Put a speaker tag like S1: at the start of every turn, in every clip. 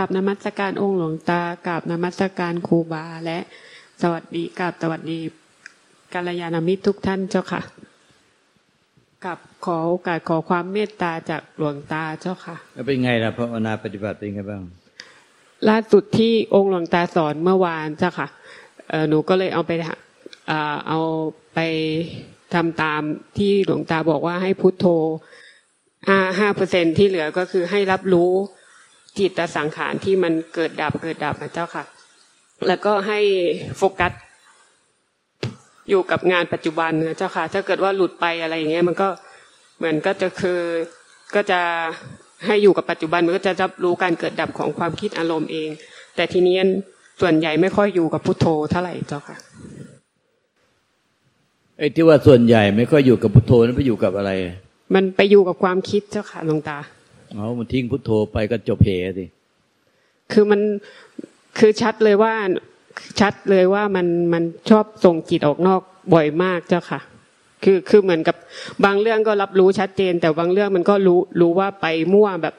S1: กราบนมัสการองค์หลวงตากราบนมัสการครูบาและสวัสดีกราบสวัสดีกัลยาณมิตรทุกท่านเจ้าค่ะกับขอโอกาสขอความเมตตาจากหลวงตาเจ้าค่ะ
S2: แล้วเป็นไงล่ะภาวนาปฏิบัติเป็นไงบ้าง
S1: ล่าสุดที่องค์หลวงตาสอนเมื่อวานเจ้าค่ะเอ่อหนูก็เลยเอาไปทำเอ่อเอาไปทำตามที่หลวงตาบอกว่าให้พุทโธห้าห้าเปอร์เซ็นที่เหลือก็คือให้รับรู้ จิตสังขารที่มันเกิดดับเกิดดับนะเจ้าค่ะ แล้วก็ให้โฟกัส อยู่กับงานปัจจุบันนะเจ้าค่ะ ถ้าเกิดว่าหลุดไปอะไรอย่างเงี้ย มันก็เหมือนก็จะคือก็จะให้อยู่กับปัจจุบันมันก็จะรับรู้การเกิดดับของความคิดอารมณ์เอง แต่ทีนี้ส่วนใหญ่ไม่ค่อยอยู่กับพุทโธเท่าไหร่เจ้าค่ะ
S2: ไอ้ที่ว่าส่วนใหญ่ไม่ค่อยอยู่กับพุทโธนั้นไปอยู่กับอะไร
S1: มันไปอยู่กับความคิดเจ้าค่ะหลวงตา
S2: เอามันทิ้งพุทโธไปก็จบเหสิ
S1: คือมันคือชัดเลยว่าชัดเลยว่ามันมันชอบส่งจิตออกนอกบ่อยมากเจ้าค่ะ คือคือเหมือนกับบางเรื่องก็รับรู้ชัดเจน แต่บางเรื่องมันก็รู้รู้ว่าไปมั่วแบบ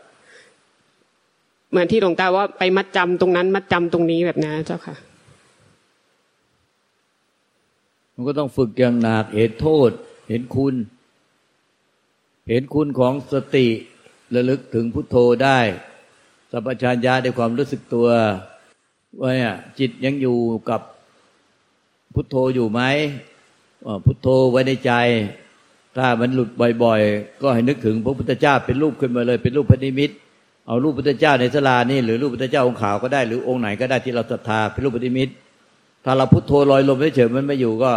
S1: เหมือนที่หลวงตาว่าไปมัดจำตรงนั้น มัดจำตรงนี้แบบนั้นเจ้าค่ะ
S2: มันก็ต้องฝึกอย่างหนักเห็นโทษ เห็นคุณ เห็นคุณของสติ ระลึกถึงพุทโธได้สัพพัญญาในความรู้สึกตัวว่าเนี่ยจิตยังอยู่กับพุทโธอยู่ไหมพุทโธไว้ในใจ ถ้ามันหลุดบ่อยๆ ก็ให้นึกถึงพระพุทธเจ้าเป็นรูปขึ้นมาเลย เป็นรูปพระนิมิต เอารูปพุทธเจ้าในสลานี่หรือรูปพุทธเจ้าองค์ขาวก็ได้หรือองค์ไหนก็ได้ที่เราศรัทธาเป็นรูปพระนิมิต ถ้าเราพุทโธลอยลมเฉยๆมันไม่อยู่ก็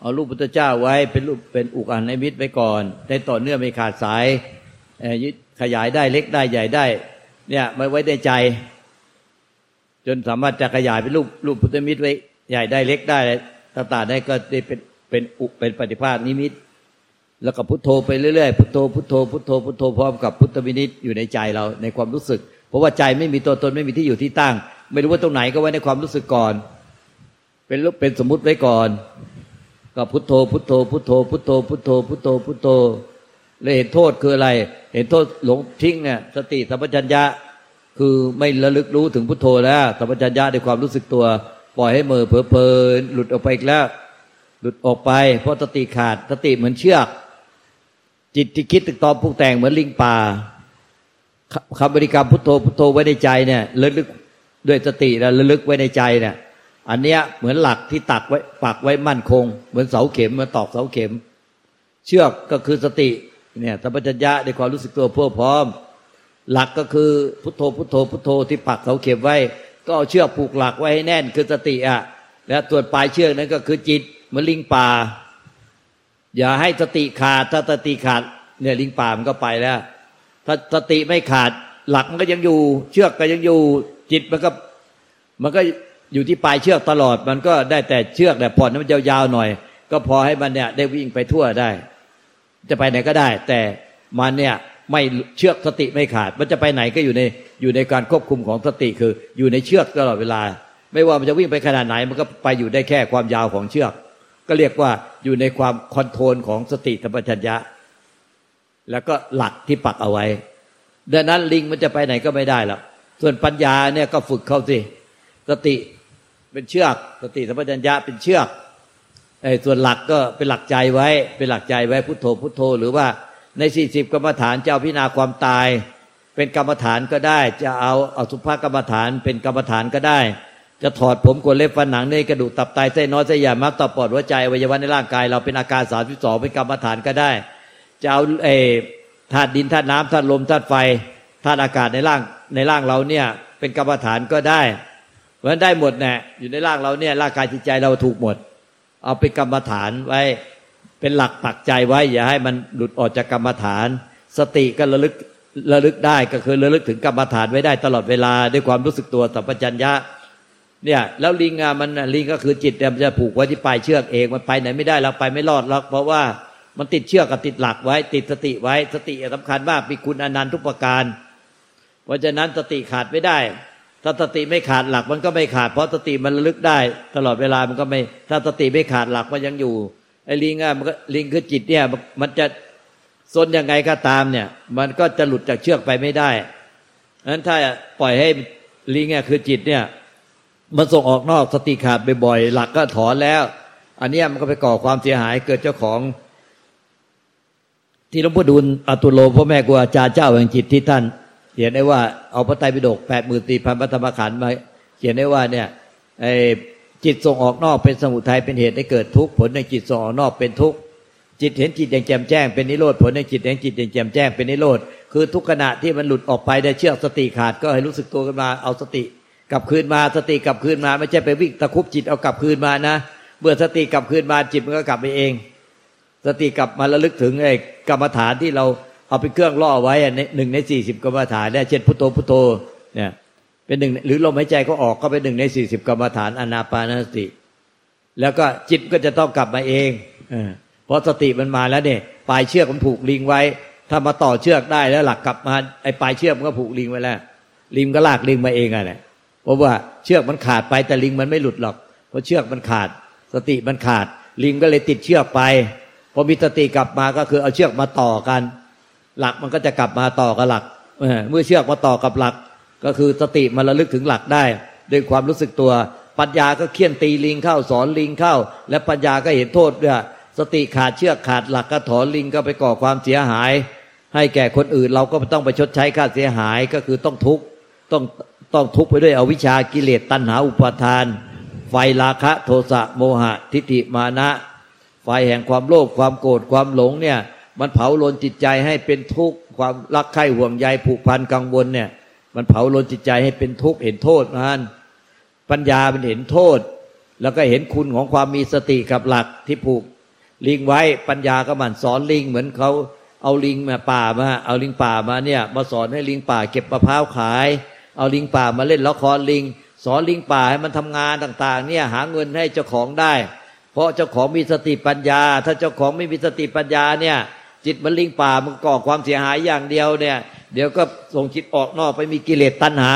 S2: เอารูปพุทธเจ้าไว้เป็นรูปเป็นอุกอันในมิตไว้ก่อน ได้ต่อเนื่องไม่ขาดสายเอ่อยึด ขยายได้เล็กได้ใหญ่ได้ เนี่ยมาไว้ในใจ จนสามารถจะขยายเป็นรูปรูปพุทธมิตรไว้ ใหญ่ได้เล็กได้ต่างๆได้ก็ได้เป็นเป็นอุเป็นปฏิภาณนิมิต แล้วก็พุทโธไปเรื่อยๆพุทโธพุทโธพุทโธพุทโธพร้อมกับพุทธวินิจอยู่ในใจเราในความรู้สึก เพราะว่าใจไม่มีตัวตนไม่มีที่อยู่ที่ตั้ง ไม่รู้ว่าตรงไหนก็ไว้ในความรู้สึกก่อน เป็นรูปเป็นสมมุติไว้ก่อน ก็พุทโธพุทโธพุทโธพุทโธพุทโธพุทโธพุทโธ แล้วเห็นโทษคืออะไร เห็นโทษหลงทิ้งเนี่ยสติสัมปชัญญะ คือไม่ระลึกรู้ถึงพุทโธแล้วสัมปชัญญะในความรู้สึกตัว ปล่อยให้เมอเผลอเพลินหลุดออกไปอีกแล้ว หลุดออกไป เพราะสติขาดสติเหมือนเชือก จิตที่คิดตึกตอมผูกแต่งเหมือนลิงป่าคำบริกรรมพุทโธพุทโธไว้ในใจเนี่ยระลึกด้วยสติแล้วระลึกไว้ในใจเนี่ยอันเนี้ยเหมือนหลักที่ตักไว้ปักไว้มั่นคง เหมือนเสาเข็มเหมาตอกเสาเข็ม เชือกก็คือสติ เนี่ยสัมปชัญญะในความรู้สึกตัวเพื่อพร้อม หลักก็คือพุทโธพุทโธพุทโธที่ปักเสาเข็มไว้ ก็เอาเชือกผูกหลักไว้ให้แน่นคือสติอะแล้วตัวปลายเชือกนั้นก็คือจิตเหมือนลิงป่า อย่าให้สติขาดถ้าสติขาดเนี่ยลิงป่ามันก็ไปแล้ว ถ้าสติไม่ขาดหลักมันก็ยังอยู่ เชือกก็ยังอยู่จิตมันก็มันก็อยู่ที่ปลายเชือกตลอด มันก็ได้แต่เชือกแต่ผ่อนมันยาวๆหน่อย ก็พอให้มันเนี่ยได้วิ่งไปทั่วได้ จะไปไหนก็ได้ แต่มันเนี่ยไม่เชือกสติไม่ขาด มันจะไปไหนก็อยู่ในอยู่ในการควบคุมของสติคืออยู่ในเชือกตลอดเวลา ไม่ว่ามันจะวิ่งไปขนาดไหนมันก็ไปอยู่ได้แค่ความยาวของเชือก ก็เรียกว่าอยู่ในความคอนโทรลของสติธรรมชัญญะ แล้วก็หลักที่ปักเอาไว้ ดังนั้นลิงมันจะไปไหนก็ไม่ได้หรอกส่วนปัญญาเนี่ยก็ฝึกเข้าสิสติเป็นเชือก สติสัมปชัญญะเป็นเชือก ไอ้ส่วนหลักก็เป็นหลักใจไว้ เป็นหลักใจไว้พุทโธพุทโธ หรือว่าในสี่สิบกรรมฐานจะเอาพิจารณาความตาย เป็นกรรมฐานก็ได้ จะเอาเอาสุภากรรมฐานเป็นกรรมฐานก็ได้ จะถอดผมกดเล็บฟันหนังในกระดูกตับไตเส้นน้อยเส้นใหญ่มักต่อปอดหัวใจอวัยวะในร่างกาย เราเป็นอาการสามสิบสองเป็นกรรมฐานก็ได้ จะเอาเออธาตุดินธาตุน้ำธาตุลมธาตุไฟธาตุอากาศในร่างในร่างเราเนี่ยเป็นกรรมฐานก็ได้เพราะฉะนั้นได้หมดแน่อยู่ในร่างเราเนี่ยร่างกายจิตใจเราถูกหมด เอาเป็นกรรมฐานไว้ เป็นหลักปักใจไว้ อย่าให้มันหลุดออกจากกรรมฐาน สติก็ระลึกระลึกได้ก็คือระลึกถึงกรรมฐานไว้ได้ตลอดเวลาด้วยความรู้สึกตัวสัมปชัญญะเนี่ยแล้วลิงอะมันลิงก็คือจิตเนี่ยมันจะผูกไว้ที่ปลายเชือกเองมันไปไหนไม่ได้เราไปไม่รอดหรอกเพราะว่ามันติดเชือกกับติดหลักไว้ ติดสติไว้สติสำคัญมากมีคุณอนันต์ทุกประการ เพราะฉะนั้นสติขาดไม่ได้ ถ้าสติไม่ขาดหลักมันก็ไม่ขาด เพราะสติมันระลึกได้ ตลอดเวลามันก็ไม่ ถ้าสติไม่ขาดหลักมันยังอยู่ไอ้ลิงอะมันก็ลิงคือจิตเนี่ย มันจะซนยังไงก็ตามเนี่ย มันก็จะหลุดจากเชือกไปไม่ได้นั้นถ้าปล่อยให้ลิงเนี่ยคือจิตเนี่ย มันส่งออกนอกสติขาดบ่อยๆหลักก็ถอนแล้ว อันนี้มันก็ไปก่อความเสียหายเกิดเจ้าของ ที่หลวงพ่อดูลอตุโลพ่อแม่ครูอาจารย์เจ้าแห่งจิตที่ท่าน เขียนได้ว่าเอาพระไตรปิฎกแปดหมื่นสี่พันพระธรรมขันธ์มา เขียนได้ว่าเนี่ยไอ้จิตส่งออกนอกเป็นสมุทัยเป็นเหตุให้เกิดทุกข์ผลในจิตส่งออกนอกเป็นทุกข์จิตเห็นจิตอย่างแจ่มแจ้งเป็นนิโรธผลในจิตเห็นจิตอย่างแจ่มแจ้งเป็นนิโรธคือทุกขณะที่มันหลุดออกไปได้เชือกสติขาดก็ให้รู้สึกตัวขึ้นมาเอาสติกลับคืนมาสติกลับคืนมา ไม่ใช่ไปวิ่งตะคุบจิตเอากลับคืนมานะเมื่อสติกลับคืนมาจิตมันก็กลับไปเอง สติกลับมาระลึกถึงไอ้กรรมฐานที่เรา เอาไปเครื่องล่อไว้หนึ่งในสี่สิบกรรมฐานเนี่ยเช่นพุทโธพุทโธเนี่ยเป็นหนึ่งหรือลมหายใจก็ออกก็เป็นหนึ่งในสี่สิบกรรมฐานอนาปานสติ แล้วก็จิตก็จะต้องกลับมาเองเพราะสติมันมาแล้วเนี่ยปลายเชือกมันผูกลิงไว้ ถ้ามาต่อเชือกได้แล้วหลักกลับมาไอ้ปลายเชือกมันก็ผูกลิงไว้แล้วลิงก็ลากลิงมาเองอะเนี่ยเพราะว่าเชือกมันขาดไปแต่ลิงมันไม่หลุดหรอก เพราะเชือกมันขาด สติมันขาด ลิงก็เลยติดเชือกไปพอมีสติกลับมาก็คือเอาเชือกมาต่อกัน หลักมันก็จะกลับมาต่อกับหลักเมื่อเชือกมาต่อกับหลัก ก็คือสติมันระลึกถึงหลักได้ ด้วยความรู้สึกตัว ปัญญาก็เคี่ยนตีลิงเข้าสอนลิงเข้า และปัญญาก็เห็นโทษด้วยสติขาดเชือกขาดหลักก็ถอนลิงก็ไปก่อความเสียหาย ให้แก่คนอื่นเราก็ต้องไปชดใช้ค่าเสียหายก็คือต้องทุกข์ต้องต้องทุกข์ไปด้วยอวิชากิเลสตัณหาอุปาทาน ไฟราคะโทสะโมหะทิฏฐิมานะ ไฟแห่งความโลภความโกรธความหลงเนี่ย มันเผาลนจิตใจให้เป็นทุกข์ความรักใคร่ห่วงใยผูกพันกังวลเนี่ย มันเผาลนจิตใจให้เป็นทุกข์เห็นโทษมันปัญญาเป็นเห็นโทษ แล้วก็เห็นคุณของความมีสติกับหลักที่ผูกลิงไว้ปัญญาก็มันสอนลิงเหมือนเขาเอาลิงมาป่ามา เอาลิงป่ามาเนี่ย มาสอนให้ลิงป่าเก็บมะพร้าวขาย เอาลิงป่ามาเล่นละครลิง สอนลิงป่าให้มันทำงานต่าง ๆ เนี่ยหาเงินให้เจ้าของได้ เพราะเจ้าของมีสติปัญญา ถ้าเจ้าของไม่มีสติปัญญาเนี่ย จิตมันลิงป่ามันก่อความเสียหายอย่างเดียวเนี่ย เดี๋ยวก็ส่งจิตออกนอกไปมีกิเลสตัณหา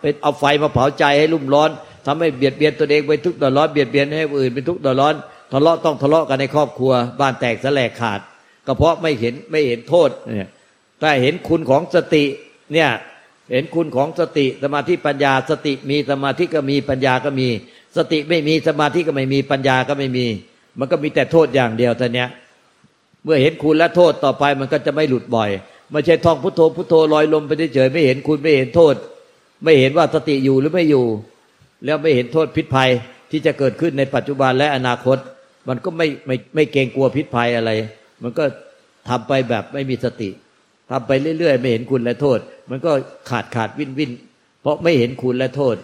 S2: เป็นเอาไฟมาเผาใจให้รุ่มร้อนทำให้เบียดเบียนตัวเองไปทุกข์เดือดร้อนเบียดเบียนให้อื่นเป็นทุกข์เดือดร้อนทะเลาะต้องทะเลาะกันในครอบครัว บ้านแตกสลายขาด ก็เพราะไม่เห็นไม่เห็นโทษเนี่ยแต่เห็นคุณของสติเนี่ยเห็นคุณของสติสมาธิปัญญาสติมีสมาธิก็มีปัญญาก็มี สติไม่มีสมาธิก็ไม่มีปัญญาก็ไม่มี มันก็มีแต่โทษอย่างเดียวแต่เนี้ย เมื่อเห็นคุณและโทษต่อไปมันก็จะไม่หลุดบ่อยไม่ใช่ท่องพุทโธพุทโธลอยลมไปเฉยไม่เห็นคุณไม่เห็นโทษ ไม่เห็นว่าสติอยู่หรือไม่อยู่ แล้วไม่เห็นโทษพิษภัยที่จะเกิดขึ้นในปัจจุบันและอนาคต มันก็ไม่ไม่ไม่เกรงกลัวพิษภัยอะไร มันก็ทำไปแบบไม่มีสติทำไปเรื่อยๆ ไม่เห็นคุณและโทษ มันก็ขาดขาดวินวินเพราะไม่เห็นคุณและโทษ